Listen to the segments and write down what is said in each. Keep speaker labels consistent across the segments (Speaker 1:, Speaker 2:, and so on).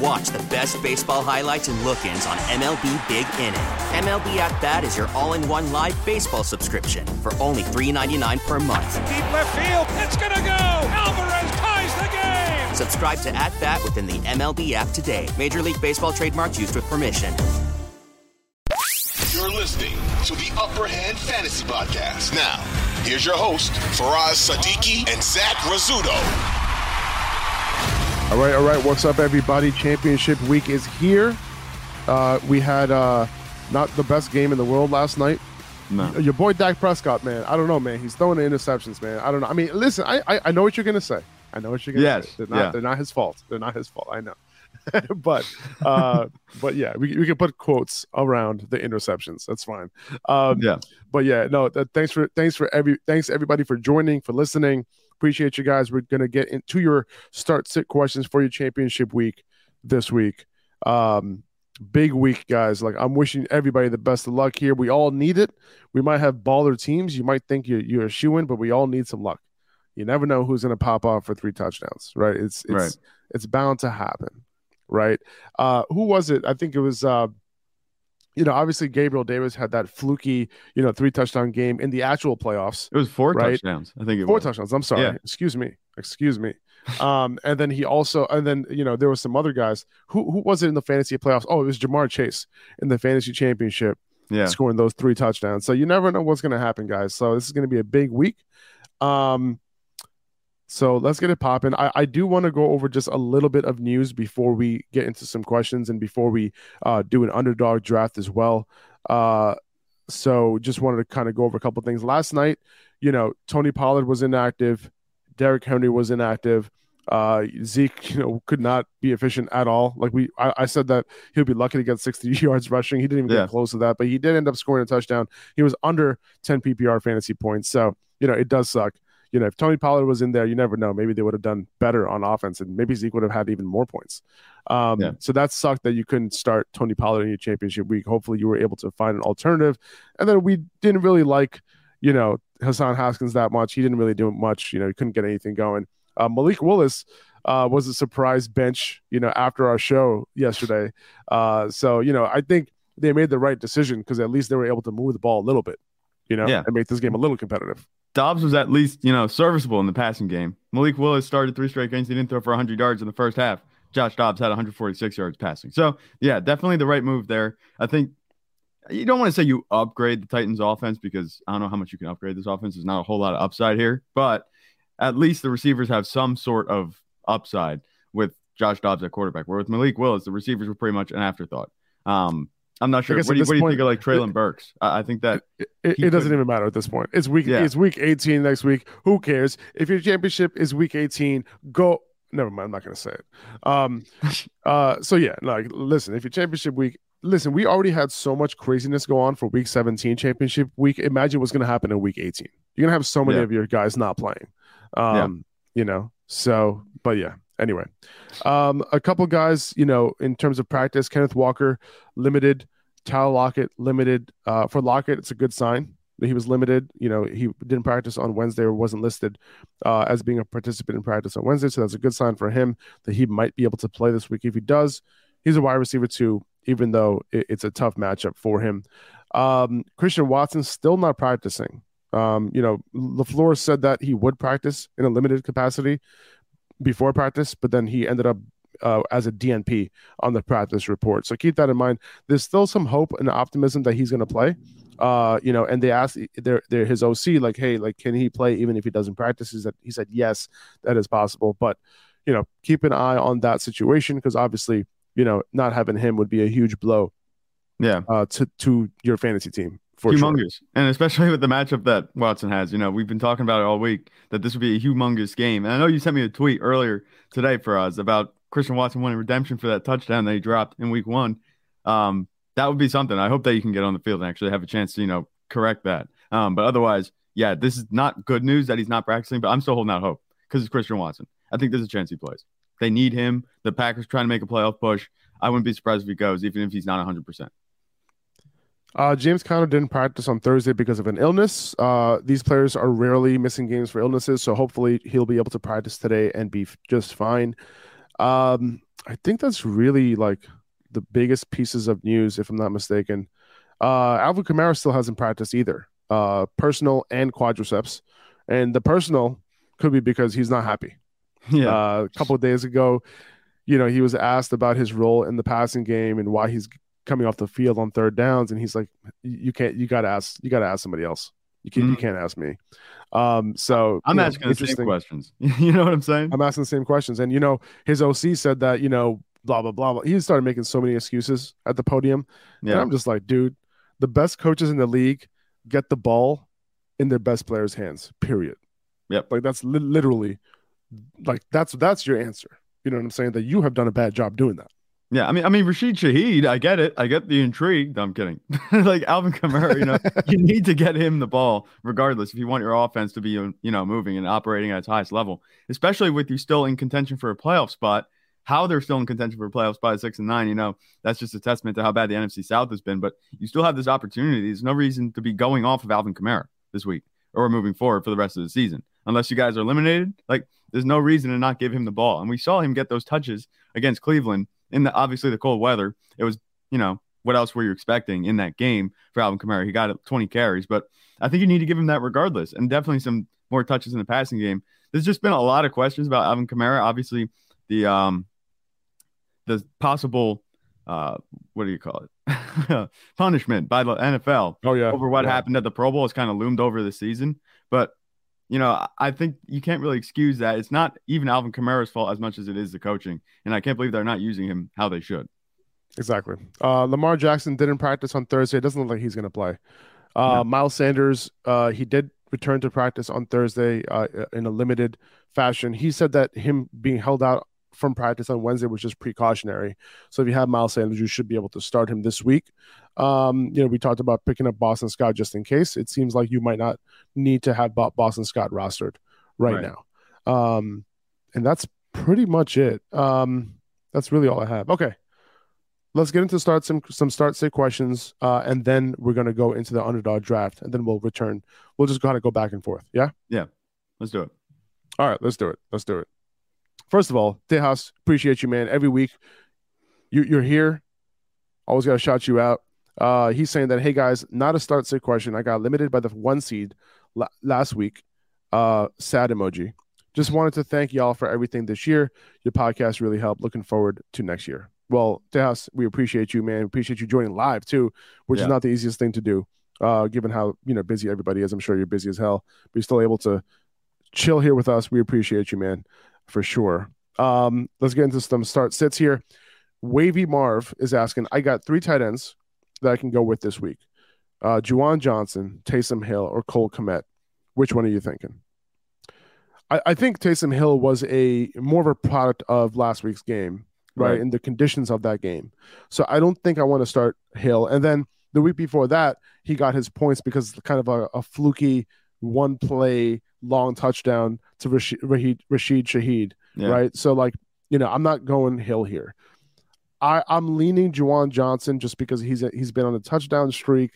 Speaker 1: And watch the best baseball highlights and look-ins on MLB Big Inning. MLB At Bat is your all-in-one live baseball subscription for only $3.99 per month.
Speaker 2: Deep left field, it's gonna go. Alvarez ties the game.
Speaker 1: Subscribe to At Bat within the MLB app today. Major League Baseball trademarks used with permission.
Speaker 3: You're listening to the Upper Hand Fantasy Podcast. Now, here's your host, Faraz Sadiki and Zach Rizzuto.
Speaker 4: All right, all right. What's up, everybody? Championship week is here. Uh, we had uh, not the best game in the world last night.
Speaker 5: No.
Speaker 4: Your boy Dak Prescott, man. I don't know, man. He's throwing the interceptions, man. I don't know. I mean, listen, I I, I know what you're gonna say. I know what you're gonna
Speaker 5: Yes,
Speaker 4: say. They're not,
Speaker 5: yeah.
Speaker 4: they're not his fault. They're not his fault. I know. but uh, but yeah, we, we can put quotes around the interceptions. That's fine. Um,
Speaker 5: Yeah.
Speaker 4: but yeah, no. Th- thanks for thanks for every thanks everybody for joining for listening. Appreciate you guys. We're gonna get into your start sit questions for your championship week this week. Um, big week, guys. Like I'm wishing everybody the best of luck here. We all need it. We might have baller teams. You might think you're you're a shoe in, but we all need some luck. You never know who's gonna pop off for three touchdowns, right? It's it's
Speaker 5: Right.
Speaker 4: it's bound to happen, right? Uh, who was it? I think it was. Uh, you know, obviously Gabriel Davis had that fluky, you know, three touchdown game in the actual playoffs.
Speaker 5: It was four
Speaker 4: Right.
Speaker 5: touchdowns. I think it
Speaker 4: Four
Speaker 5: was.
Speaker 4: touchdowns. I'm sorry.
Speaker 5: Yeah.
Speaker 4: Excuse me. Excuse me. Um, and then he also, and then you know, there was some other guys. Who who was it in the fantasy playoffs? Oh, it was Ja'Marr Chase in the fantasy championship,
Speaker 5: Yeah.
Speaker 4: scoring those three touchdowns. So you never know what's going to happen, guys. So this is going to be a big week. Um, so let's get it popping. I, I do want to go over just a little bit of news before we get into some questions and before we uh, do an underdog draft as well. Uh, so just wanted to kind of go over a couple things. Last night, you know, Tony Pollard was inactive, Derrick Henry was inactive. Uh, Zeke, you know, could not be efficient at all. Like we, I, I said that he'll be lucky to get 60 yards rushing. He didn't even
Speaker 5: Yeah.
Speaker 4: get close to that, but he did end up scoring a touchdown. He was under 10 PPR fantasy points. So, you know, it does suck. You know, if Tony Pollard was in there, you never know. Maybe they would have done better on offense, and maybe Zeke would have had even more points. Um,
Speaker 5: Yeah.
Speaker 4: So that sucked that you couldn't start Tony Pollard in your championship week. Hopefully, you were able to find an alternative. And then we didn't really like, you know, Hassan Haskins that much. He didn't really do much. You know, he couldn't get anything going. Uh, Malik Willis uh, was a surprise bench, you know, after our show yesterday. Uh, so, you know, I think they made the right decision because at least they were able to move the ball a little bit, you know,
Speaker 5: Yeah.
Speaker 4: and make this game a little competitive.
Speaker 5: Dobbs was at least, you know, serviceable in the passing game. Malik Willis started three straight games. He didn't throw for 100 yards in the first half. Josh Dobbs had 146 yards passing. So, yeah, definitely the right move there. I think you don't want to say you upgrade the Titans offense because I don't know how much you can upgrade this offense. There's not a whole lot of upside here, but at least the receivers have some sort of upside with Josh Dobbs at quarterback. Where with Malik Willis, the receivers were pretty much an afterthought. Um, I'm not sure. What do, you, what do you
Speaker 4: point-
Speaker 5: think of like Treylon Burks? I, I think that
Speaker 4: It,
Speaker 5: He
Speaker 4: it doesn't even matter at this point. It's week.
Speaker 5: Yeah.
Speaker 4: It's week 18 next week. Who cares? If your championship is week 18, go. Never mind. I'm not going to say it. Um. Uh. So yeah. Like, listen. If your championship week, listen. We already had so much craziness go on for week 17 championship week. Imagine what's going to happen in week 18. You're gonna have so many
Speaker 5: Yeah.
Speaker 4: of your guys not playing. Um. You know. So, but yeah. Anyway, um, a couple guys. You know, in terms of practice, Kenneth Walker limited. Tyler Lockett limited. Uh, for Lockett, it's a good sign that he was limited. You know, he didn't practice on Wednesday or wasn't listed uh, as being a participant in practice on Wednesday. So that's a good sign for him that he might be able to play this week. If he does, he's a wide receiver too, even though it- it's a tough matchup for him. Um, Christian Watson still not practicing. Um, you know, LaFleur said that he would practice in a limited capacity before practice, but then he ended up uh, as a DNP on the practice report. So keep that in mind. There's still some hope and optimism that he's going to play. Uh, you know, and they asked their, their his OC like, hey, like, can he play even if he doesn't practice? He said, he said yes, that is possible. But you know, keep an eye on that situation because obviously, you know, not having him would be a huge blow
Speaker 5: Yeah.
Speaker 4: Uh, to to your fantasy team for
Speaker 5: humongous,
Speaker 4: sure.
Speaker 5: and especially with the matchup that Watson has. You know, we've been talking about it all week that this would be a humongous game. And I know you sent me a tweet earlier today for us about Christian Watson winning redemption for that touchdown that he dropped in Week One. Um, that would be something. I hope that you can get on the field and actually have a chance to you know correct that. Um, but otherwise, yeah, this is not good news that he's not practicing. But I'm still holding out hope because it's Christian Watson. I think there's a chance he plays. They need him. The Packers trying to make a playoff push. I wouldn't be surprised if he goes, even if he's not 100.
Speaker 4: Uh, James Conner didn't practice on Thursday because of an illness. Uh, these players are rarely missing games for illnesses, so hopefully he'll be able to practice today and be just fine. Um, I think that's really like the biggest pieces of news, if I'm not mistaken. Uh, Alvin Kamara still hasn't practiced either, uh, personal and quadriceps, and the personal could be because he's not happy.
Speaker 5: Yeah,
Speaker 4: uh, a couple of days ago, you know, he was asked about his role in the passing game and why he's coming off the field on third downs, and he's like, "You can't. You got to ask. You got to ask somebody else. You can't. Mm-hmm. You can't ask me." Um, so
Speaker 5: I'm asking know, the same questions. you know what I'm saying?
Speaker 4: I'm asking the same questions, and you know, his OC said that you know, blah blah blah. blah. He started making so many excuses at the podium, yeah. and I'm just like, dude, the best coaches in the league get the ball in their best players' hands. Period.
Speaker 5: Yep.
Speaker 4: Like that's li- literally, like that's that's your answer. You know what I'm saying? That you have done a bad job doing that.
Speaker 5: Yeah, I mean, I mean, Rashid Shaheed, I get it. I get the intrigue. I'm kidding. like Alvin Kamara, you know, you need to get him the ball regardless if you want your offense to be, you know, moving and operating at its highest level. Especially with you still in contention for a playoff spot. How they're still in contention for a playoff spot at six and nine, you know, that's just a testament to how bad the NFC South has been. But you still have this opportunity. There's no reason to be going off of Alvin Kamara this week or moving forward for the rest of the season, unless you guys are eliminated. Like, there's no reason to not give him the ball. And we saw him get those touches against Cleveland in the obviously the cold weather, it was, you know, what else were you expecting in that game for Alvin Kamara? He got 20 carries, but I think you need to give him that regardless, and definitely some more touches in the passing game. There's just been a lot of questions about Alvin Kamara. Obviously, the um the possible uh what do you call it punishment by the NFL.
Speaker 4: Oh yeah,
Speaker 5: over what
Speaker 4: yeah.
Speaker 5: happened at the Pro Bowl has kind of loomed over the season, but you know, I think you can't really excuse that. It's not even Alvin Kamara's fault as much as it is the coaching. And I can't believe they're not using him how they should.
Speaker 4: Exactly. Uh, Lamar Jackson didn't practice on Thursday. It doesn't look like he's going to play. Uh, no. Miles Sanders, uh, he did return to practice on Thursday uh, in a limited fashion. He said that him being held out from practice on Wednesday was just precautionary. So if you have Miles Sanders, you should be able to start him this week. Um, you know, we talked about picking up Boston Scott just in case. It seems like you might not need to have Boston Scott rostered right, right. now. Um, and that's pretty much it. Um, that's really all I have. Okay. Let's get into start some some start sit questions, uh, and then we're gonna go into the underdog draft, and then we'll return. We'll just kind of go back and forth. Yeah.
Speaker 5: Yeah. Let's do it.
Speaker 4: All right. Let's do it. Let's do it. First of all, Tejas, appreciate you, man. Every week, you, you're here. Always got to shout you out. Uh, he's saying that, hey guys, not a start sit question. I got limited by the one seed la- last week. Uh, sad emoji. Just wanted to thank y'all for everything this year. Your podcast really helped. Looking forward to next year. Well, Tejas, we appreciate you, man. Appreciate you joining live too, which yeah. is not the easiest thing to do, uh, given how you know busy everybody is. I'm sure you're busy as hell, but you're still able to chill here with us. We appreciate you, man, for sure. Um, let's get into some start sits here. Wavy Marv is asking, I got three tight ends that I can go with this week. Uh, Juwan Johnson, Taysom Hill, or Cole Kmet. Which one are you thinking? I, I think Taysom Hill was a more of a product of last week's game, right? right? In the conditions of that game. So I don't think I want to start Hill. And then the week before that, he got his points because kind of a, a fluky one play long touchdown to Rashid, Rashid Shaheed, yeah. right? So like, you know, I'm not going Hill here. I, I'm leaning Juwan Johnson just because he's a, he's been on a touchdown streak.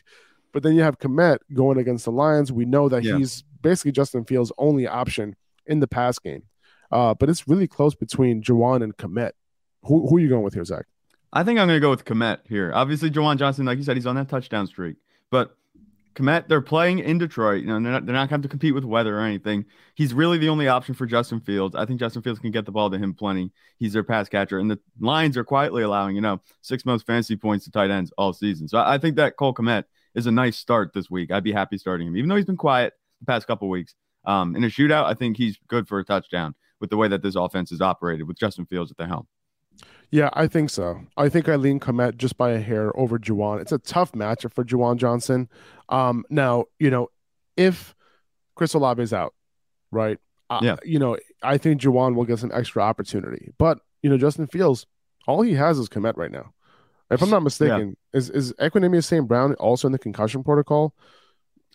Speaker 4: But then you have Kmet going against the Lions. We know that yeah. he's basically Justin Fields' only option in the pass game. Uh, but it's really close between Juwan and Kmet. Who, who are you going with here, Zach?
Speaker 5: I think I'm going to go with Kmet here. Obviously, Juwan Johnson, like you said, he's on that touchdown streak. But Kmet, they're playing in Detroit. You know, they're not, they're not going to compete with weather or anything. He's really the only option for Justin Fields. I think Justin Fields can get the ball to him plenty. He's their pass catcher, and the Lions are quietly allowing you know six most fantasy points to tight ends all season. So I, I think that Cole Kmet is a nice start this week. I'd be happy starting him, even though he's been quiet the past couple weeks. Um, in a shootout, I think he's good for a touchdown with the way that this offense is operated with Justin Fields at the helm.
Speaker 4: Yeah, I think so. I think I lean Kmet just by a hair over Juwan. It's a tough matchup for Juwan Johnson. Um, now, you know, if Chris Olave is out, right? Uh,
Speaker 5: Yeah.
Speaker 4: You know, I think Juwan will get some extra opportunity. But, you know, Justin Fields, all he has is Kmet right now. If I'm not mistaken, is is Equanimeous St. Brown also in the concussion protocol?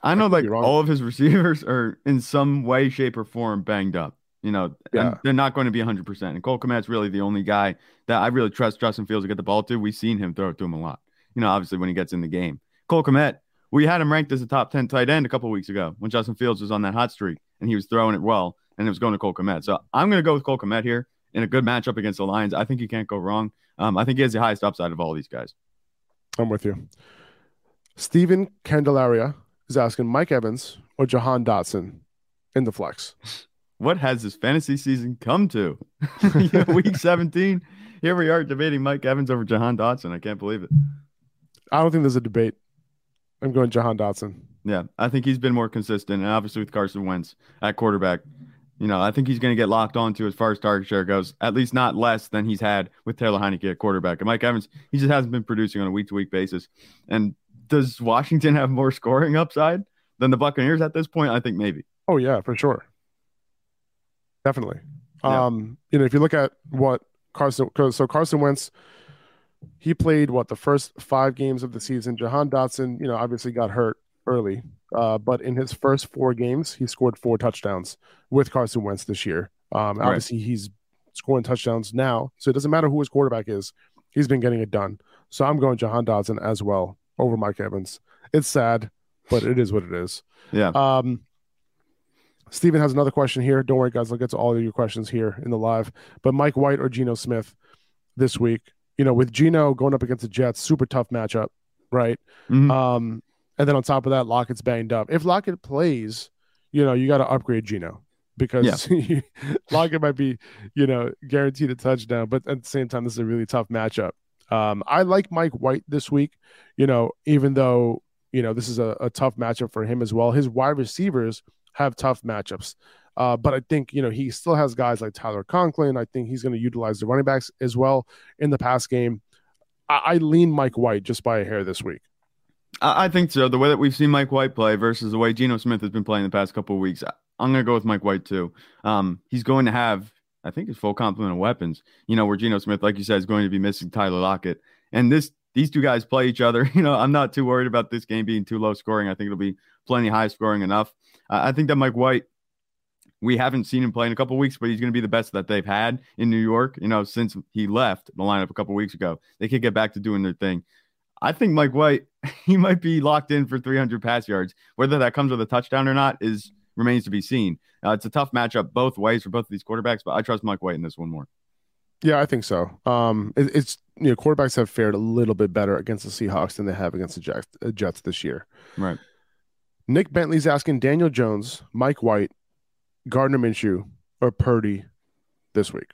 Speaker 5: I know
Speaker 4: could
Speaker 5: like all of his receivers are in some way, shape, or form banged up. You know,
Speaker 4: Yeah.
Speaker 5: they're not going to be 100%. And Cole Kmet's really the only guy that I really trust Justin Fields to get the ball to. We've seen him throw it to him a lot. You know, obviously when he gets in the game. Cole Kmet, we had him ranked as a top 10 tight end a couple weeks ago when Justin Fields was on that hot streak and he was throwing it well and it was going to Cole Kmet. So I'm going to go with Cole Kmet here in a good matchup against the Lions. I think you can't go wrong. Um, I think he has the highest upside of all these guys.
Speaker 4: I'm with you. Steven Candelaria is asking Mike Evans or Jahan Dotson in the flex.
Speaker 5: What has this fantasy season come to? You know, Week 17, here we are debating Mike Evans over Jahan Dotson. I can't believe it.
Speaker 4: I don't think there's a debate. I'm going Jahan Dotson.
Speaker 5: Yeah, I think he's been more consistent, and obviously with Carson Wentz at quarterback, you know, I think he's going to get locked onto as far as target share goes, at least not less than he's had with Taylor Heinicke at quarterback. And Mike Evans, he just hasn't been producing on a week to week basis. And does Washington have more scoring upside than the Buccaneers at this point? I think maybe.
Speaker 4: Oh yeah, for sure. Definitely.
Speaker 5: Yeah.
Speaker 4: Um, you know, if you look at what Carson so Carson Wentz, he played what the first five games of the season. Jahan Dotson, you know, obviously got hurt early. Uh, but in his first four games, he scored four touchdowns with Carson Wentz this year. Um,
Speaker 5: Right.
Speaker 4: obviously he's scoring touchdowns now, so it doesn't matter who his quarterback is. He's been getting it done. So I'm going Jahan Dotson as well over Mike Evans. It's sad, but it is what it is.
Speaker 5: Yeah.
Speaker 4: Um, Steven has another question here. Don't worry, guys. I'll get to all of your questions here in the live. But Mike White or Geno Smith this week, you know, with Geno going up against the Jets, super tough matchup, right?
Speaker 5: Mhm.
Speaker 4: Um, and then on top of that, Lockett's banged up. If Lockett plays, you know, you got to upgrade Geno because Lockett might be, you know, guaranteed a touchdown. But at the same time, this is a really tough matchup. Um, I like Mike White this week, you know, even though, you know, this is a, a tough matchup for him as well. His wide receivers have tough matchups. Uh, but I think, you know, he still has guys like Tyler Conklin. I think he's going to utilize the running backs as well in the pass game. I, I lean Mike White just by a hair this week.
Speaker 5: I, I think so. The way that we've seen Mike White play versus the way Geno Smith has been playing the past couple of weeks, I'm going to go with Mike White too. Um, he's going to have, I think, his full complement of weapons. You know, where Geno Smith, like you said, is going to be missing Tyler Lockett, and this these two guys play each other. You know, I'm not too worried about this game being too low scoring. I think it'll be plenty high scoring enough. I think that Mike White. We haven't seen him play in a couple weeks, but he's going to be the best that they've had in New York. You know, since he left the lineup a couple weeks ago, they could get back to doing their thing. I think Mike White, he might be locked in for 300 pass yards. Whether that comes with a touchdown or not is remains to be seen. Uh, it's a tough matchup both ways for both of these quarterbacks, but I trust Mike White in this one more.
Speaker 4: Yeah, I think so. Um, it, it's you know quarterbacks have fared a little bit better against the Seahawks than they have against the Jets, uh, Jets this year.
Speaker 5: Right.
Speaker 4: Nick Bentley's asking Daniel Jones, Mike White, Gardner Minshew, or Purdy this week.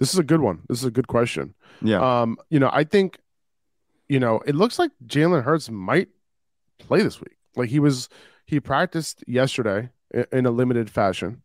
Speaker 4: This is a good one. This is a good question.
Speaker 5: Yeah.
Speaker 4: Um, you know, I think, you know, it looks like Jalen Hurts might play this week. Like he was, he practiced yesterday in a limited fashion.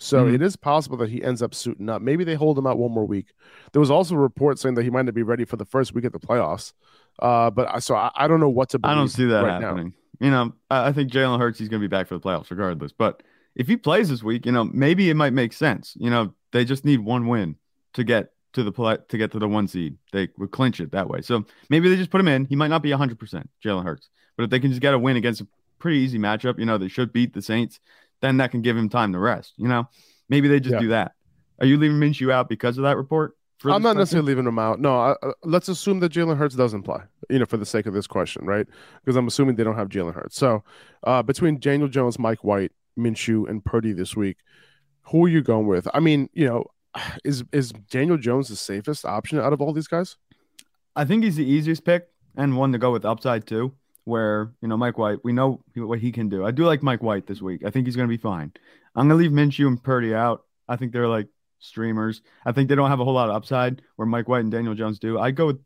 Speaker 4: So
Speaker 5: Mhm.
Speaker 4: it is possible that he ends up suiting up. Maybe they hold him out one more week. There was also a report saying that he might not be ready for the first week of the playoffs. Uh, but I, so I, I don't know what to
Speaker 5: I don't see that
Speaker 4: right now.
Speaker 5: You know, I, I think Jalen Hurts, he's going to be back for the playoffs regardless. But if he plays this week, you know, maybe it might make sense. You know, they just need one win to get to the play, to get to the one seed. They would clinch it that way. So maybe they just put him in. He might not be 100% Jalen Hurts, but if they can just get a win against a pretty easy matchup, you know, they should beat the Saints, then that can give him time to rest. You know, maybe they just
Speaker 4: Yeah.
Speaker 5: do that. Are you leaving Minshew out because of that report? For
Speaker 4: I'm not
Speaker 5: question?
Speaker 4: necessarily leaving him out. No, I, uh, let's assume that Jalen Hurts doesn't play. You know, for the sake of this question, right? Because I'm assuming they don't have Jalen Hurts. So, uh, between Daniel Jones, Mike White, Minshew, and Purdy this week, who are you going with? I mean, you know, is is Daniel Jones the safest option out of all these guys?
Speaker 5: I think he's the easiest pick and one to go with upside too. Where you know Mike White, we know what he can do. I do like Mike White this week. I think he's going to be fine. I'm going to leave Minshew and Purdy out. I think they're like streamers. I think they don't have a whole lot of upside where Mike White and Daniel Jones do. I go with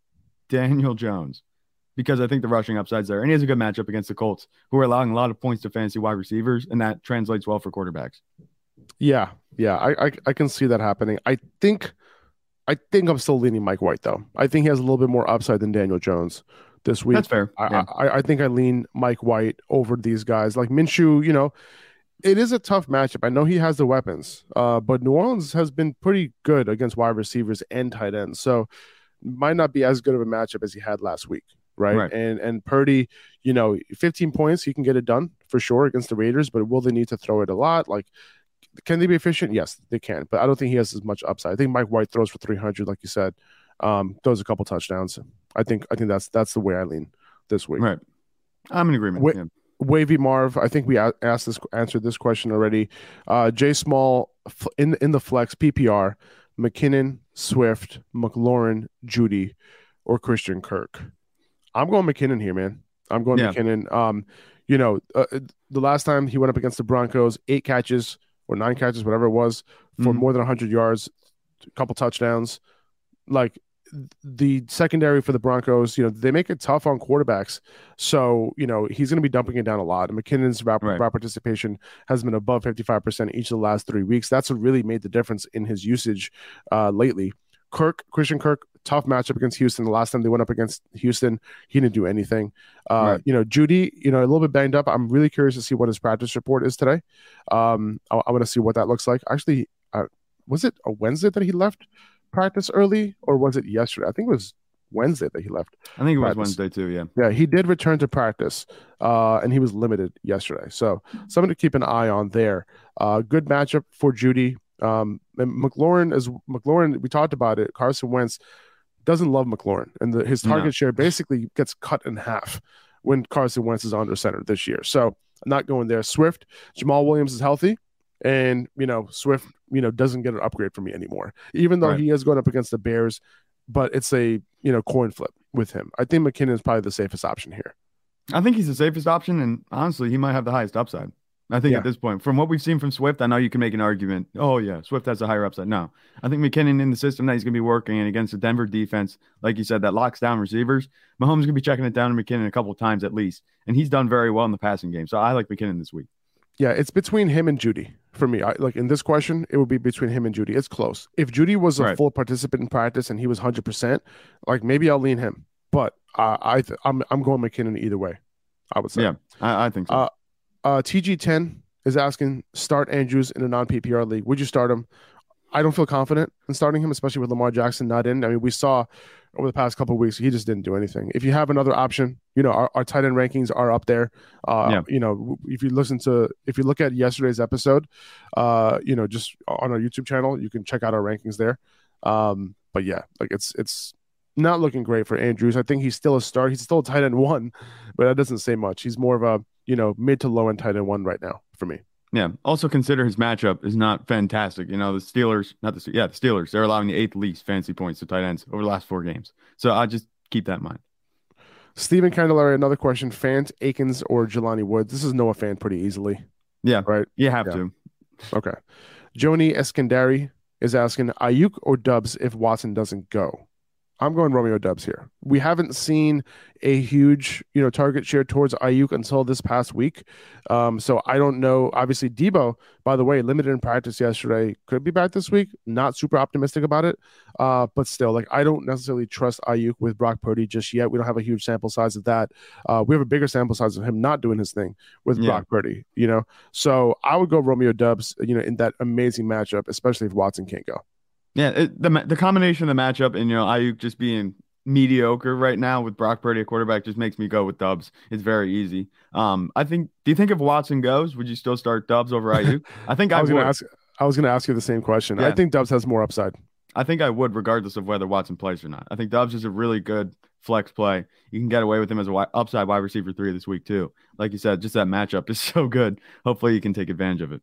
Speaker 5: Daniel Jones because I think the rushing upside's there, and he has a good matchup against the Colts, who are allowing a lot of points to fantasy wide receivers, and that translates well for quarterbacks.
Speaker 4: Yeah, yeah, I, I I can see that happening. I think I think I'm still leaning Mike White though. I think he has a little bit more upside than Daniel Jones this week.
Speaker 5: That's fair.
Speaker 4: I,
Speaker 5: Yeah.
Speaker 4: I, I think I lean Mike White over these guys. Like Minshew, you know, it is a tough matchup. I know he has the weapons, uh, but New Orleans has been pretty good against wide receivers and tight ends. So might not be as good of a matchup as he had last week. Right?
Speaker 5: Right.
Speaker 4: And and Purdy, you know, 15 points, he can get it done for sure against the Raiders, but will they need to throw it a lot? Like can they be efficient? Yes, they can, but I don't think he has as much upside. I think Mike White throws for 300, like you said, um, throws a couple touchdowns. I think I think that's that's the way I lean this week.
Speaker 5: Right. I'm in agreement.
Speaker 4: Wait-
Speaker 5: yeah.
Speaker 4: Wavy Marv, I think we asked this answered this question already. Uh, Jay Small in in the flex PPR, McKinnon, Swift, McLaurin, Jeudy, or Christian Kirk. I'm going McKinnon here, man. I'm going
Speaker 5: Yeah.
Speaker 4: McKinnon. Um, you know, uh, the last time he went up against the Broncos, eight catches or nine catches, whatever it was, for
Speaker 5: Mhm.
Speaker 4: more than 100 yards, a couple touchdowns. Like the secondary for the Broncos, you know, they make it tough on quarterbacks. So, you know, he's going to be dumping it down a lot. And McKinnon's route,
Speaker 5: Right.
Speaker 4: route participation has been above 55% each of the last three weeks. That's what really made the difference in his usage uh, lately. Kirk, Christian Kirk, tough matchup against Houston. The last time they went up against Houston, he didn't do anything. Uh,
Speaker 5: Right.
Speaker 4: You know, Jeudy, you know, a little bit banged up. I'm really curious to see what his practice report is today. Um, I, I want to see what that looks like. Actually, uh, was it a Wednesday that he left practice early, or was it yesterday? I think it was Wednesday that he left.
Speaker 5: I think it was. Wednesday too. Yeah.
Speaker 4: Yeah, he did return to practice, uh, and he was limited yesterday. So something to keep an eye on there. Uh, good matchup for Jeudy. Um, and McLaurin is McLaurin. We talked about it. Carson Wentz doesn't love McLaurin, and the, his target
Speaker 5: No.
Speaker 4: share basically gets cut in half when Carson Wentz is under center this year. So I'm not going there. Swift, Jamal Williams is healthy, and you know Swift, you know doesn't get an upgrade from me anymore, even though
Speaker 5: Right.
Speaker 4: he is going up against the Bears. But it's a you know coin flip with him. I think McKinnon is probably the safest option here.
Speaker 5: I think he's the safest option, and honestly, he might have the highest upside. I think
Speaker 4: Yeah.
Speaker 5: at this point, from what we've seen from Swift, I know you can make an argument. Oh yeah, Swift has a higher upside. No, I think McKinnon in the system that he's going to be working in against the Denver defense, like you said, that locks down receivers. Mahomes is going to be checking it down to McKinnon a couple of times at least, and he's done very well in the passing game. So I like McKinnon this week.
Speaker 4: Yeah, it's between him and Jeudy for me. I, like in this question, it would be between him and Jeudy. It's close. If Jeudy was a
Speaker 5: Right.
Speaker 4: full participant in practice and he was hundred percent, like maybe I'll lean him. But uh, I th- I'm I'm going McKinnon either way. I would say.
Speaker 5: Yeah, I, I think so.
Speaker 4: Uh, uh, TG10 is asking start Andrews in a non PPR league. Would you start him? I don't feel confident in starting him, especially with Lamar Jackson not in. I mean, we saw over the past couple of weeks he just didn't do anything. If you have another option, you know our, our tight end rankings are up there. Uh,
Speaker 5: Yeah.
Speaker 4: You know, if you listen to if you look at yesterday's episode, uh, you know, just on our YouTube channel, you can check out our rankings there. Um, but yeah, like it's it's not looking great for Andrews. I think he's still a star. He's still a tight end one, but that doesn't say much. He's more of a you know mid to low end tight end one right now for me.
Speaker 5: Yeah. Also consider his matchup is not fantastic. You know, the Steelers, not the yeah, the Steelers, they're allowing the eighth least fancy points to tight ends over the last four games. So I just keep that in mind.
Speaker 4: Stephen Candelari, another question: Fant, Akins, or Jelani Woods? This is Noah Fant pretty easily,
Speaker 5: Yeah.
Speaker 4: right?
Speaker 5: You have
Speaker 4: Yeah.
Speaker 5: to.
Speaker 4: Okay. Joni Eskandari is asking Aiyuk or Doubs if Watson doesn't go. I'm going Romeo Doubs here. We haven't seen a huge, you know, target share towards Aiyuk until this past week. Um, so I don't know. Obviously, Debo, by the way, limited in practice yesterday, could be back this week. Not super optimistic about it, uh, but still, like I don't necessarily trust Aiyuk with Brock Purdy just yet. We don't have a huge sample size of that. Uh, we have a bigger sample size of him not doing his thing with
Speaker 5: Yeah.
Speaker 4: Brock Purdy. You know, so I would go Romeo Doubs. You know, in that amazing matchup, especially if Watson can't go.
Speaker 5: Yeah, it, the the combination of the matchup and you know Aiyuk just being mediocre right now with Brock Purdy at quarterback just makes me go with Doubs. It's very easy. Um, I think. Do you think if Watson goes, would you still start Doubs over Aiyuk? I think I,
Speaker 4: I was going to ask. I was going to ask you the same question. I think Doubs has more upside.
Speaker 5: I think I would, regardless of whether Watson plays or not. I think Doubs is a really good flex play. You can get away with him as a wi- upside wide receiver three this week too. Like you said, just that matchup is so good. Hopefully, you can take advantage of it.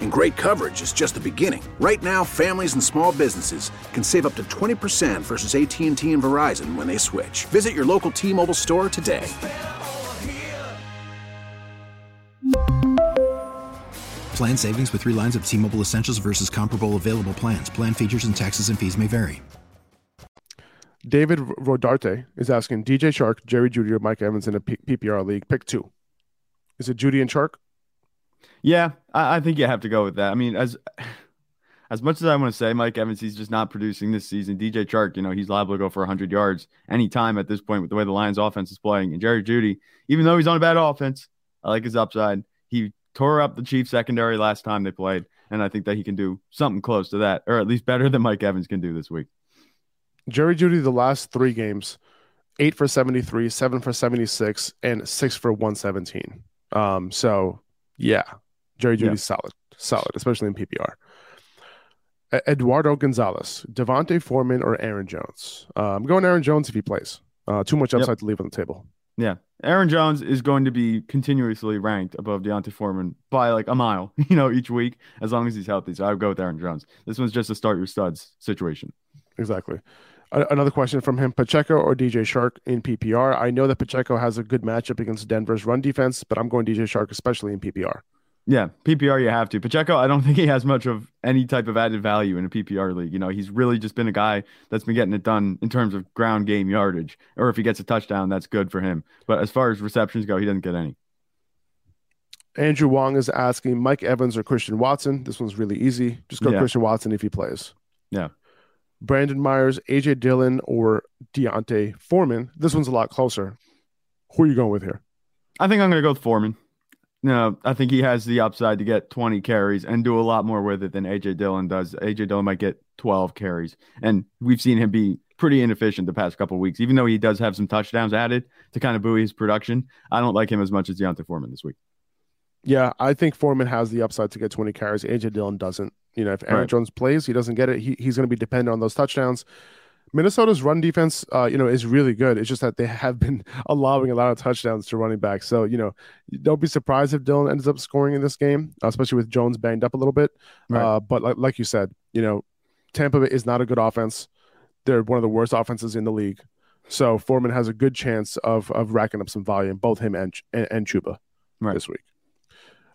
Speaker 6: And great coverage is just the beginning. Right now, families and small businesses can save up to 20% versus AT&T and Verizon when they switch. Visit your local T-Mobile store today.
Speaker 7: Plan savings with 3 lines of T-Mobile Essentials versus comparable available plans. Plan features and taxes and fees may vary.
Speaker 4: David Rodarte is asking DJ Chark, Jerry Jeudy, or Mike Evans in a P- PPR league. Pick two. Is it Jeudy and Chark?
Speaker 5: Yeah, I, I, think you have to go with that. I mean, as as much as I want to say Mike Evans, he's just not producing this season. DJ Chark, you know, he's liable to go for 100 yards anytime at this point with the way the Lions offense is playing. And Jerry Jeudy, even though he's on a bad offense, I like his upside. He tore up the Chiefs secondary last time they played, and I think that he can do something close to that, or at least better than Mike Evans can do this week.
Speaker 4: Jerry Jeudy, the last three games, eight for 73, seven for 76, and six for 117. Um, so yeah, Jerry Jeudy's yeah. solid, solid, especially in PPR. Eduardo Gonzalez, D'Onta Foreman, or Aaron Jones. Uh, I'm going Aaron Jones if he plays. Uh, too much upside yep. to leave on the table.
Speaker 5: Yeah, Aaron Jones is going to be continuously ranked above D'Onta Foreman by like a mile, you know, each week as long as he's healthy. So I would go with Aaron Jones. This one's just a start your studs situation.
Speaker 4: Exactly. Another question from him: Pacheco or DJ Chark in PPR? I know that Pacheco has a good matchup against Denver's run defense, but I'm going DJ Chark, especially in PPR.
Speaker 5: Yeah, PPR you have to. Pacheco, I don't think he has much of any type of added value in a PPR league. You know, he's really just been a guy that's been getting it done in terms of ground game yardage. Or if he gets a touchdown, that's good for him. But as far as receptions go, he doesn't get any.
Speaker 4: Andrew Wong is asking Mike Evans or Christian Watson. This one's really easy. Just go yeah. Christian Watson if he plays.
Speaker 5: Yeah.
Speaker 4: Brandon Myers, AJ Dillon, or D'Onta Foreman. This one's a lot closer. Who are you going with here?
Speaker 5: I think I'm going to go with Foreman. No, I think he has the upside to get 20 carries and do a lot more with it than AJ Dillon does. AJ Dillon might get 12 carries, and we've seen him be pretty inefficient the past couple weeks. Even though he does have some touchdowns added to kind of buoy his production, I don't like him as much as D'Onta Foreman this week.
Speaker 4: Yeah, I think Foreman has the upside to get 20 carries. AJ Dillon doesn't. You know, if Aaron right. Jones plays, he doesn't get it. He, he's going to be dependent on those touchdowns. Minnesota's run defense, uh, you know, is really good. It's just that they have been allowing a lot of touchdowns to running backs. So, you know, don't be surprised if Dillon ends up scoring in this game, especially with Jones banged up a little bit. Right. Uh, but like, like you said, you know, Tampa is not a good offense. They're one of the worst offenses in the league. So Foreman has a good chance of of racking up some volume, both him and and, and Chuba right. this week.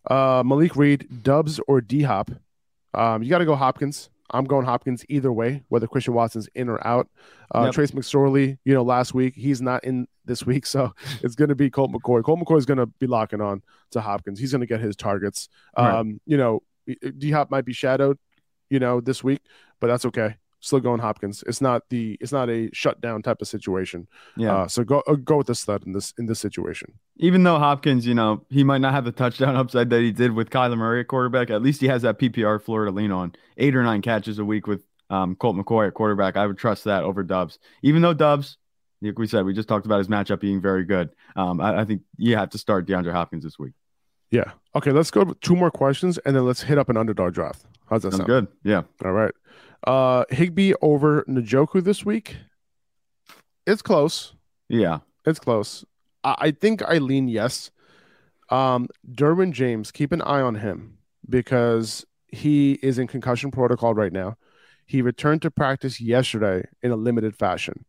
Speaker 4: Uh, Malik Reed, Doubs or D Hop. Um, you got to go Hopkins. I'm going Hopkins either way, whether Christian Watson's in or out. Uh, yep. Trace McSorley, you know, last week he's not in this week, so it's going to be Colt McCoy. Colt McCoy is going to be locking on to Hopkins. He's going to get his targets. Right. Um, you know, D Hop might be shadowed, you know, this week, but that's okay still going Hopkins. It's not the it's not a shutdown type of situation. Yeah. Uh, so go uh, go with the stud in this in this situation.
Speaker 5: Even though Hopkins, you know, he might not have the touchdown upside that he did with Kyler Murray at quarterback. At least he has that PPR floor to lean on. Eight or nine catches a week with um, Colt McCoy at quarterback. I would trust that over Doubs. Even though Doubs, like we said, we just talked about his matchup being very good. Um, I, I think you have to start DeAndre Hopkins this week.
Speaker 4: Yeah. Okay. Let's go two more questions and then let's hit up an underdog draft. How's that sound?
Speaker 5: Good. Yeah.
Speaker 4: All right. Uh, Higbee over Njoku this week. It's close.
Speaker 5: Yeah,
Speaker 4: it's close. I, I think I lean yes. Um, Derwin James, keep an eye on him because he is in concussion protocol right now. He returned to practice yesterday in a limited fashion.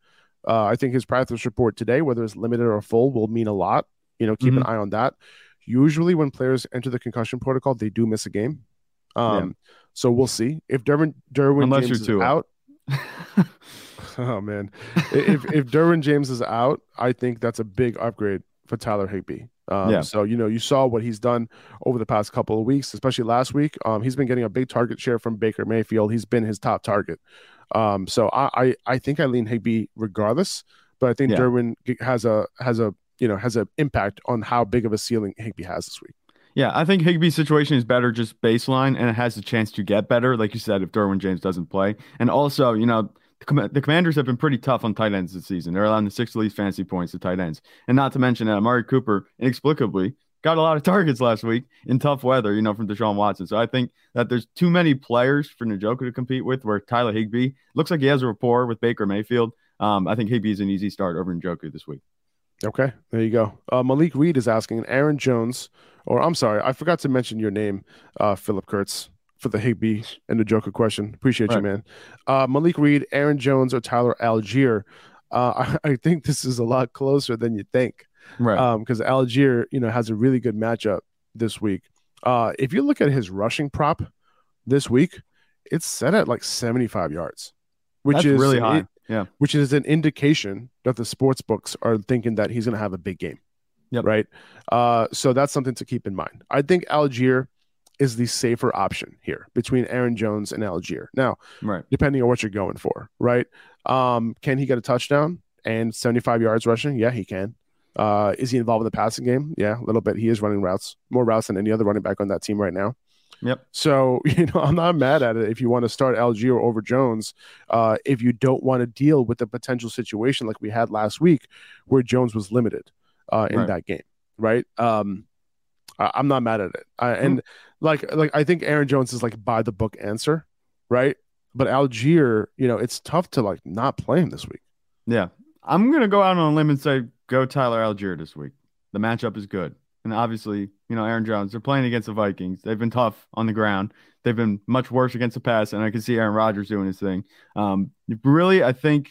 Speaker 4: Uh, I think his practice report today, whether it's limited or full, will mean a lot. You know, keep mm-hmm. an eye on that. Usually, when players enter the concussion protocol, they do miss a game. Um, yeah. So we'll see if Derwin Derwin Unless James is out. oh man, if if Derwin James is out, I think that's a big upgrade for Tyler Higbee. Um, yeah. So you know, you saw what he's done over the past couple of weeks, especially last week. Um, he's been getting a big target share from Baker Mayfield. He's been his top target. Um, so I, I, I think I lean Higbee regardless, but I think
Speaker 5: Yeah.
Speaker 4: Derwin has a has a you know has an impact on how big of a ceiling Higbee has this week.
Speaker 5: Yeah, I think Higbee's situation is better just baseline, and it has a chance to get better, like you said, if Derwin James doesn't play. And also, you know, the, the Commanders have been pretty tough on tight ends this season. They're allowing the sixth least fantasy points to tight ends, and not to mention that Amari Cooper inexplicably got a lot of targets last week in tough weather, you know, from Deshaun Watson. So I think that there's too many players for Njoku to compete with. Where Tyler Higbee looks like he has a rapport with Baker Mayfield. Um, I think Higbee is an easy start over Njoku this week.
Speaker 4: Okay, there you go. Uh, Malik Reed is asking Aaron Jones, or I'm sorry, I forgot to mention your name, uh, Philip Kurtz, for the Higbee and the Joker question. Appreciate you, man. Uh, Malik Reed, Aaron Jones, or Tyler Allgeier. Uh, I, I think this is a lot closer than you think.
Speaker 5: Right.
Speaker 4: because Allgeier, you know, has a really good matchup this week. Uh, if you look at his rushing prop this week, it's set at like 75 yards, which
Speaker 5: That's
Speaker 4: is
Speaker 5: really high.
Speaker 4: in-
Speaker 5: Yeah.
Speaker 4: which is an indication that the sports books are thinking that he's going to have a big game.
Speaker 5: Yep.
Speaker 4: Right. Uh, so that's something to keep in mind. I think Allgeier is the safer option here between Aaron Jones and Allgeier. Now,
Speaker 5: Right.
Speaker 4: depending on what you're going for, right? Um, can he get a touchdown and 75 yards rushing? Yeah, he can. Uh, is he involved in the passing game? Yeah, a little bit. He is running routes, more routes than any other running back on that team right now.
Speaker 5: Yep.
Speaker 4: So, you know, I'm not mad at it if you want to start Allgeier over Jones. Uh, if you don't want to deal with the potential situation like we had last week where Jones was limited uh, in
Speaker 5: Right.
Speaker 4: that game, right? Um, I, I'm not mad at it. I, and like, like I think Aaron Jones is like by the book answer, right? But Allgeier, you know, it's tough to like not play him this week.
Speaker 5: Yeah. I'm going to go out on a limb and say go Tyler Allgeier this week. The matchup is good. And obviously, you know, Aaron Jones, they're playing against the Vikings. They've been tough on the ground. They've been much worse against the pass. And I can see Aaron Rodgers doing his thing. Um, really, I think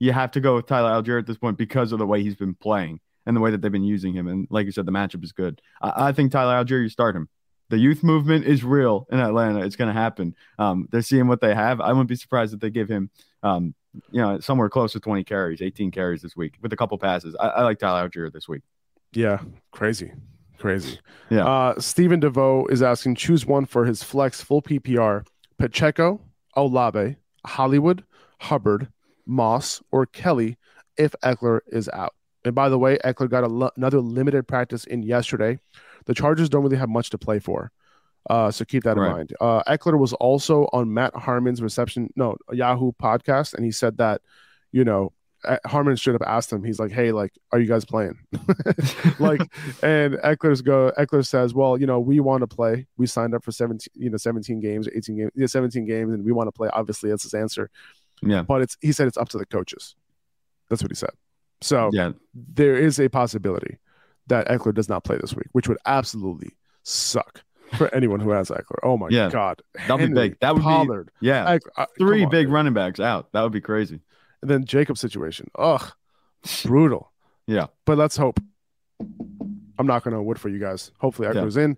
Speaker 5: you have to go with Tyler Allgeier at this point because of the way he's been playing and the way that they've been using him. And like you said, the matchup is good. I, I think Tyler Allgeier, you start him. The youth movement is real in Atlanta. It's going to happen. Um, they're seeing what they have. I wouldn't be surprised if they give him, um, you know, somewhere close to 20 carries, 18 carries this week with a couple passes. I, I like Tyler Allgeier this week.
Speaker 4: Yeah, crazy, crazy.
Speaker 5: Yeah.
Speaker 4: Uh, Stephen DeVoe is asking choose one for his flex full PPR: Pacheco, Olave, Hollywood, Hubbard, Moss, or Kelly if Ekeler is out. And by the way, Ekeler got a lo- another limited practice in yesterday. The Chargers don't really have much to play for. Uh, so keep that in
Speaker 5: Right.
Speaker 4: mind. Uh, Ekeler was also on Matt Harmon's reception, no, Yahoo podcast, and he said that, you know, Harmon straight up asked him, he's like, Hey, like, are you guys playing? like, and Ekeler's go, Ekeler says, Well, you know, we want to play. We signed up for 17, you know, 17 games, 18 games, yeah, 17 games, and we want to play. Obviously, that's his answer.
Speaker 5: Yeah.
Speaker 4: But it's, he said it's up to the coaches. That's what he said. So
Speaker 5: Yeah.
Speaker 4: there is a possibility that Ekeler does not play this week, which would absolutely suck for anyone who has Ekeler. Oh my
Speaker 5: Yeah.
Speaker 4: God.
Speaker 5: That'd be big. That would
Speaker 4: Pollard,
Speaker 5: be, yeah.
Speaker 4: Eck- uh,
Speaker 5: Three
Speaker 4: on,
Speaker 5: big
Speaker 4: dude.
Speaker 5: running backs out. That would be crazy.
Speaker 4: And then Jacob's situation. Ugh, brutal.
Speaker 5: Yeah.
Speaker 4: But let's hope. I'm not gonna wood for you guys. Hopefully
Speaker 5: Yeah.
Speaker 4: Ekeler's in.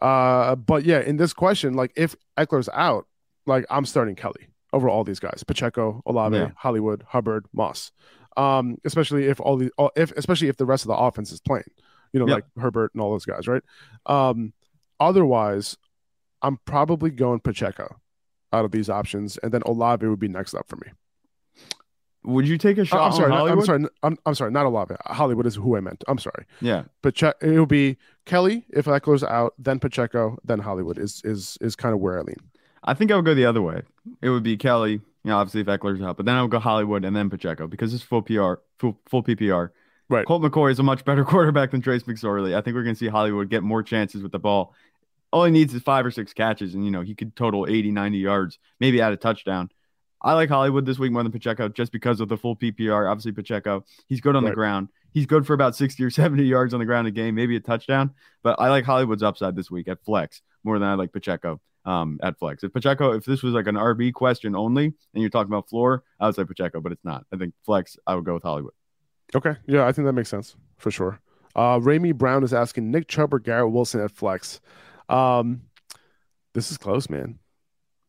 Speaker 4: Uh, but yeah, in this question, like if Ekeler's out, like I'm starting Kelly over all these guys: Pacheco, Olave,
Speaker 5: Yeah.
Speaker 4: Hollywood, Hubbard, Moss. Um, especially if all the all- if especially if the rest of the offense is playing, you know,
Speaker 5: Yep.
Speaker 4: like Herbert and all those guys, right? Um, otherwise, I'm probably going Pacheco out of these options, and then Olave would be next up for me.
Speaker 5: Would you take a shot oh,
Speaker 4: I'm sorry. I'm sorry. I'm, I'm sorry. Not Olave. Hollywood is who I meant. I'm sorry.
Speaker 5: Yeah.
Speaker 4: But it will be Kelly if that Ekeler's out, then Pacheco, then Hollywood is is is kind of where I lean.
Speaker 5: I think I would go the other way. It would be Kelly, you know, obviously if Ekeler's out, but then I would go Hollywood and then Pacheco because it's full PR, full, full PPR.
Speaker 4: Right.
Speaker 5: Colt McCoy is a much better quarterback than Trace McSorley. I think we're going to see Hollywood get more chances with the ball. All he needs is five or six catches, and, you know, he could total 80, 90 yards, maybe add a touchdown. I like Hollywood this week more than Pacheco just because of the full PPR. Obviously, Pacheco, he's good on the ground. He's good for about 60 or 70 yards on the ground a game, maybe a touchdown. But I like Hollywood's upside this week at flex more than I like Pacheco um, at flex. If Pacheco, if this was like an RB question only and you're talking about floor, I would say Pacheco, but it's not. I think flex, I would go with Hollywood.
Speaker 4: Okay. Yeah, I think that makes sense for sure. Uh, Ramey Brown is asking Nick Chubb or Garrett Wilson at flex. Um, this is close, man.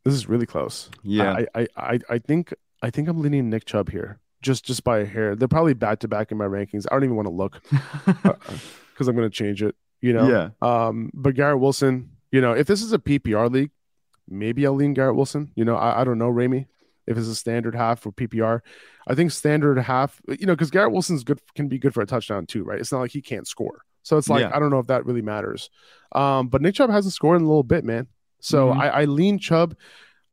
Speaker 4: This is really close.
Speaker 5: Yeah.
Speaker 4: I I I, I think I think I'm leaning Nick Chubb here, just just by a hair. They're probably back to back in my rankings. I don't even want to look because I'm going to change it. You know.
Speaker 5: Yeah.
Speaker 4: Um, but Garrett Wilson, you know, if this is a PPR league, maybe I'll lean Garrett Wilson. You know, I, I don't know, Ramey. if it's a standard half for PPR. I think standard half, you know, because Garrett Wilson's good can be good for a touchdown too, right? It's not like he can't score. So it's like
Speaker 5: Yeah.
Speaker 4: I don't know if that really matters. Um, but Nick Chubb hasn't scored in a little bit, man. So
Speaker 5: Mhm.
Speaker 4: I, I lean Chubb.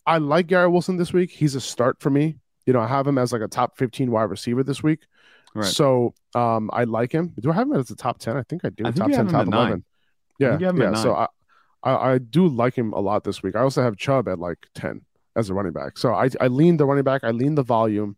Speaker 4: I like Garrett Wilson this week. He's a start for me. You know, I have him as like a top 15 wide receiver this week.
Speaker 5: Right.
Speaker 4: So um, I like him. Do I have him as a top 10? I think I do.
Speaker 5: I
Speaker 4: top 10, top
Speaker 5: at nine.
Speaker 4: 11. Yeah.
Speaker 5: think you have him
Speaker 4: yeah. So. I, I, I do like him a lot this week. I also have Chubb at like 10 as a running back. So I, I lean the running back. I lean the volume.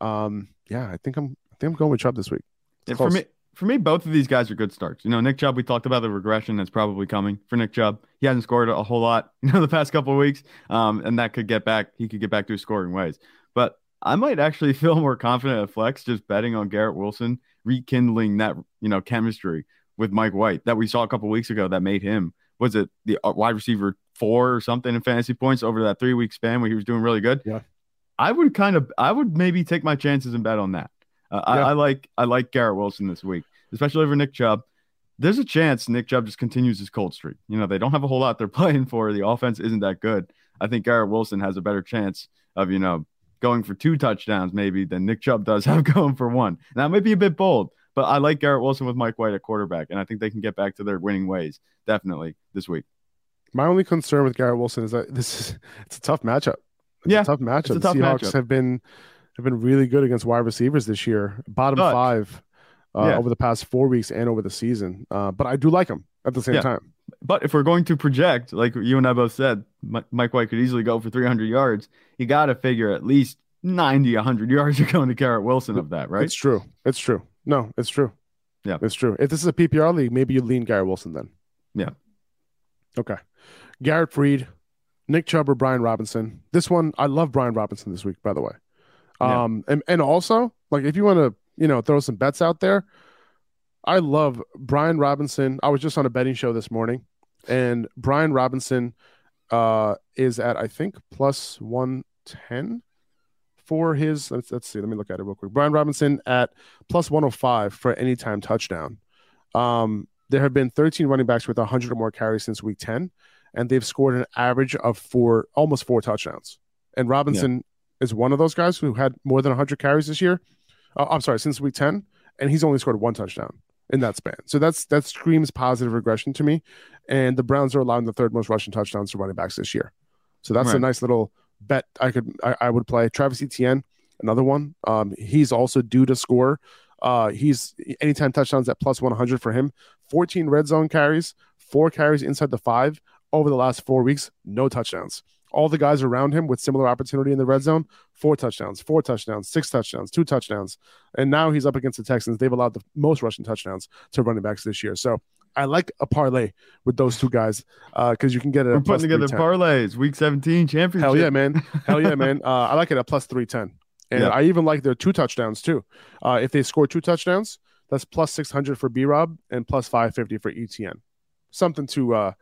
Speaker 4: Um, yeah, I think I'm I think I'm going with Chubb this week.
Speaker 5: Yeah, for me, for me, both of these guys are good starts. You know, Nick Chubb. We talked about the regression that's probably coming for Nick Chubb. He hasn't scored a whole lot, you know, the past couple of weeks, um, and that could get back. He could get back to his scoring ways. But I might actually feel more confident at flex just betting on Garrett Wilson rekindling that you know chemistry with Mike White that we saw a couple weeks ago that made him was it the uh, wide receiver four or something in fantasy points over that three week span where he was doing really good.
Speaker 4: Yeah.
Speaker 5: I would kind of I would maybe take my chances and bet on that. Uh, I, I like I like Garrett Wilson this week, especially over Nick Chubb. There's a chance Nick Chubb just continues his cold streak. You know, they don't have a whole lot they're playing for. The offense isn't that good. I think Garrett Wilson has a better chance of, you know, going for two touchdowns maybe than Nick Chubb does have going for one. Now, it might be a bit bold, but I like Garrett Wilson with Mike White at quarterback, and I think they can get back to their winning ways definitely this week.
Speaker 4: My only concern with Garrett Wilson is that this is it's a tough matchup. It's
Speaker 5: Yeah,
Speaker 4: a tough matchup. The
Speaker 5: tough
Speaker 4: Seahawks
Speaker 5: matchup.
Speaker 4: have been have been really good against wide receivers this year, bottom
Speaker 5: But-
Speaker 4: five uh,
Speaker 5: Yeah.
Speaker 4: over the past four weeks and over the season. Uh, but I do like him at the same
Speaker 5: Yeah.
Speaker 4: time.
Speaker 5: But if we're going to project, like you and I both said, Mike White could easily go for 300 yards. You got to figure at least 90, 100 yards are going to Garrett Wilson of that, right?
Speaker 4: It's true. It's true. No, it's true.
Speaker 5: Yeah.
Speaker 4: It's true. If this is a PPR league, maybe you lean Garrett Wilson then.
Speaker 5: Yeah.
Speaker 4: Okay. Garrett Freed, Nick Chubb or Brian Robinson. This one, I love Brian Robinson this week, by the way.
Speaker 5: Yeah.
Speaker 4: Um, and, and also, like if you want to, you know, throw some bets out there, I love Brian Robinson. I was just on a betting show this morning, and Brian Robinson uh is at I think plus one ten for his let's, let's see, let me look at it real quick. Brian Robinson at plus 105 for anytime touchdown. Um, there have been 13 running backs with 100 or more carries since week 10, and they've scored an average of four, almost four touchdowns. And Robinson is one of those guys who had more than 100 carries this year. Uh, I'm sorry, since week 10, and he's only scored one touchdown in that span. So that's that screams positive regression to me. And the Browns are allowing the third most rushing touchdowns to running backs this year. So that's a nice little bet I could I, I would play. Travis Etienne, another one. Um, he's also due to score. Uh, he's anytime touchdowns at plus 100 for him. 14 red zone carries, four carries inside the five over the last four weeks, no touchdowns. All the guys around him with similar opportunity in the red zone, four touchdowns, four touchdowns, six touchdowns, two touchdowns. And now he's up against the Texans. They've allowed the most rushing touchdowns to running backs this year. So I like a parlay with those two guys because you can get it.
Speaker 5: We're putting together parlays, week 17 championship.
Speaker 4: Hell yeah, man. Hell yeah, man. Uh, I like it at plus 310. And
Speaker 5: Yeah.
Speaker 4: I even like their two touchdowns too. Uh, if they score two touchdowns, that's plus 600 for B Rob and plus 550 for ETN. Something to uh,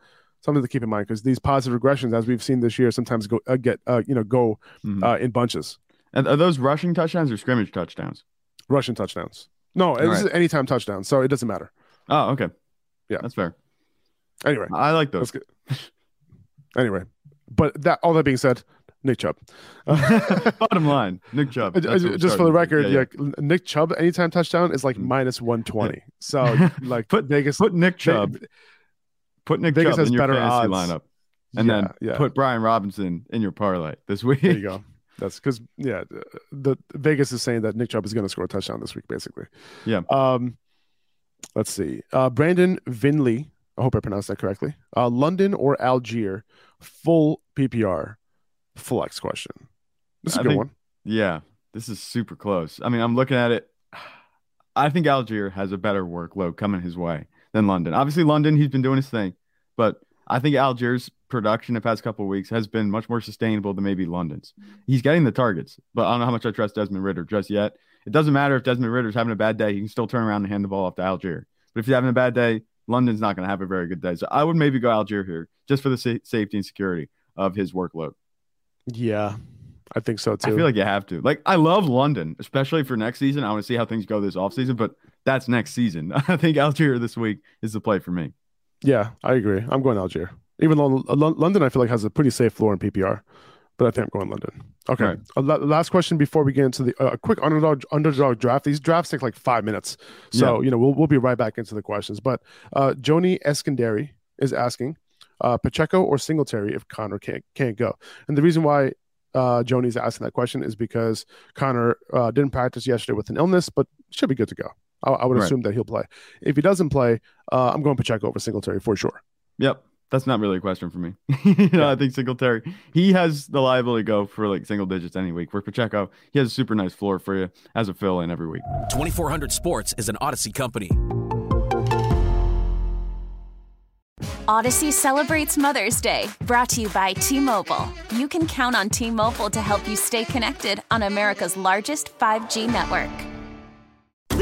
Speaker 4: something to keep in mind because these positive regressions, as we've seen this year, sometimes go uh, get uh, you know go
Speaker 5: Mhm.
Speaker 4: uh, in bunches.
Speaker 5: And are those rushing touchdowns or scrimmage touchdowns?
Speaker 4: Rushing touchdowns. No, this
Speaker 5: right.
Speaker 4: is anytime touchdown, so it doesn't matter.
Speaker 5: Oh, okay.
Speaker 4: Yeah.
Speaker 5: That's fair.
Speaker 4: Anyway,
Speaker 5: I like those.
Speaker 4: anyway, but that all that being said, Nick Chubb.
Speaker 5: Bottom line, Nick Chubb. That's
Speaker 4: just for the record,
Speaker 5: Yeah,
Speaker 4: yeah, Nick Chubb anytime touchdown is like
Speaker 5: Mm.
Speaker 4: minus 120. So like
Speaker 5: Put-
Speaker 4: Vegas
Speaker 5: Put Nick Chubb. Put Nick
Speaker 4: Vegas
Speaker 5: Chubb
Speaker 4: has
Speaker 5: in your
Speaker 4: better
Speaker 5: fantasy
Speaker 4: odds.
Speaker 5: lineup, and
Speaker 4: yeah,
Speaker 5: then
Speaker 4: yeah.
Speaker 5: put Brian Robinson in your parlay this week.
Speaker 4: there you go. That's because yeah, the, the Vegas is saying that Nick Chubb is going to score a touchdown this week, basically.
Speaker 5: Yeah.
Speaker 4: Um, let's see. Uh, Brandon Vinley. I hope I pronounced that correctly. Uh, London or Allgeier, full PPR, flex question. This is a
Speaker 5: I
Speaker 4: good
Speaker 5: think-
Speaker 4: one.
Speaker 5: Yeah, this is super close. I mean, I'm looking at it. I think Allgeier has a better workload coming his way than London. Obviously, London, he's been doing his thing, but I think Allgeier's production the past couple of weeks has been much more sustainable than maybe London's. He's getting the targets, but I don't know how much I trust Desmond Ridder just yet. It doesn't matter if Desmond Ridder's having a bad day; he can still turn around and hand the ball off to Allgeier. But if he's having a bad day, London's not going to have a very good day. So I would maybe go Allgeier here just for the sa- safety and security of his workload.
Speaker 4: Yeah, I think so too.
Speaker 5: I feel like you have to. Like, I love London, especially for next season. I want to see how things go this offseason, but that's next season. I think Allgeier this week is the play for me.
Speaker 4: Yeah, I agree. I'm going Allgeier. Even though London, I feel like has a pretty safe floor in PPR. but I think I'm going London. Okay. Right. Uh, last question before we get into the uh, quick underdog underdog draft. These drafts take like five minutes, so yeah. you know we'll we'll be right back into the questions. But uh, Joni Eskandari is asking uh, Pacheco or Singletary if Connor can't can't go, and the reason why uh, Joni's asking that question is because Connor uh, didn't practice yesterday with an illness, but should be good to go. I, I would right. assume that he'll play. If he doesn't play, uh, I'm going Pacheco over Singletary for sure.
Speaker 5: Yep that's not really a question for me. you know, yeah. I think Singletary, he has the liability to go for like single digits any week. Where Pacheco, he has a super nice floor for you as a fill in every week.
Speaker 8: 2400 Sports is an Audacy company.
Speaker 9: Audacy celebrates Mother's Day, brought to you by T Mobile. You can count on T Mobile to help you stay connected on America's largest 5G network.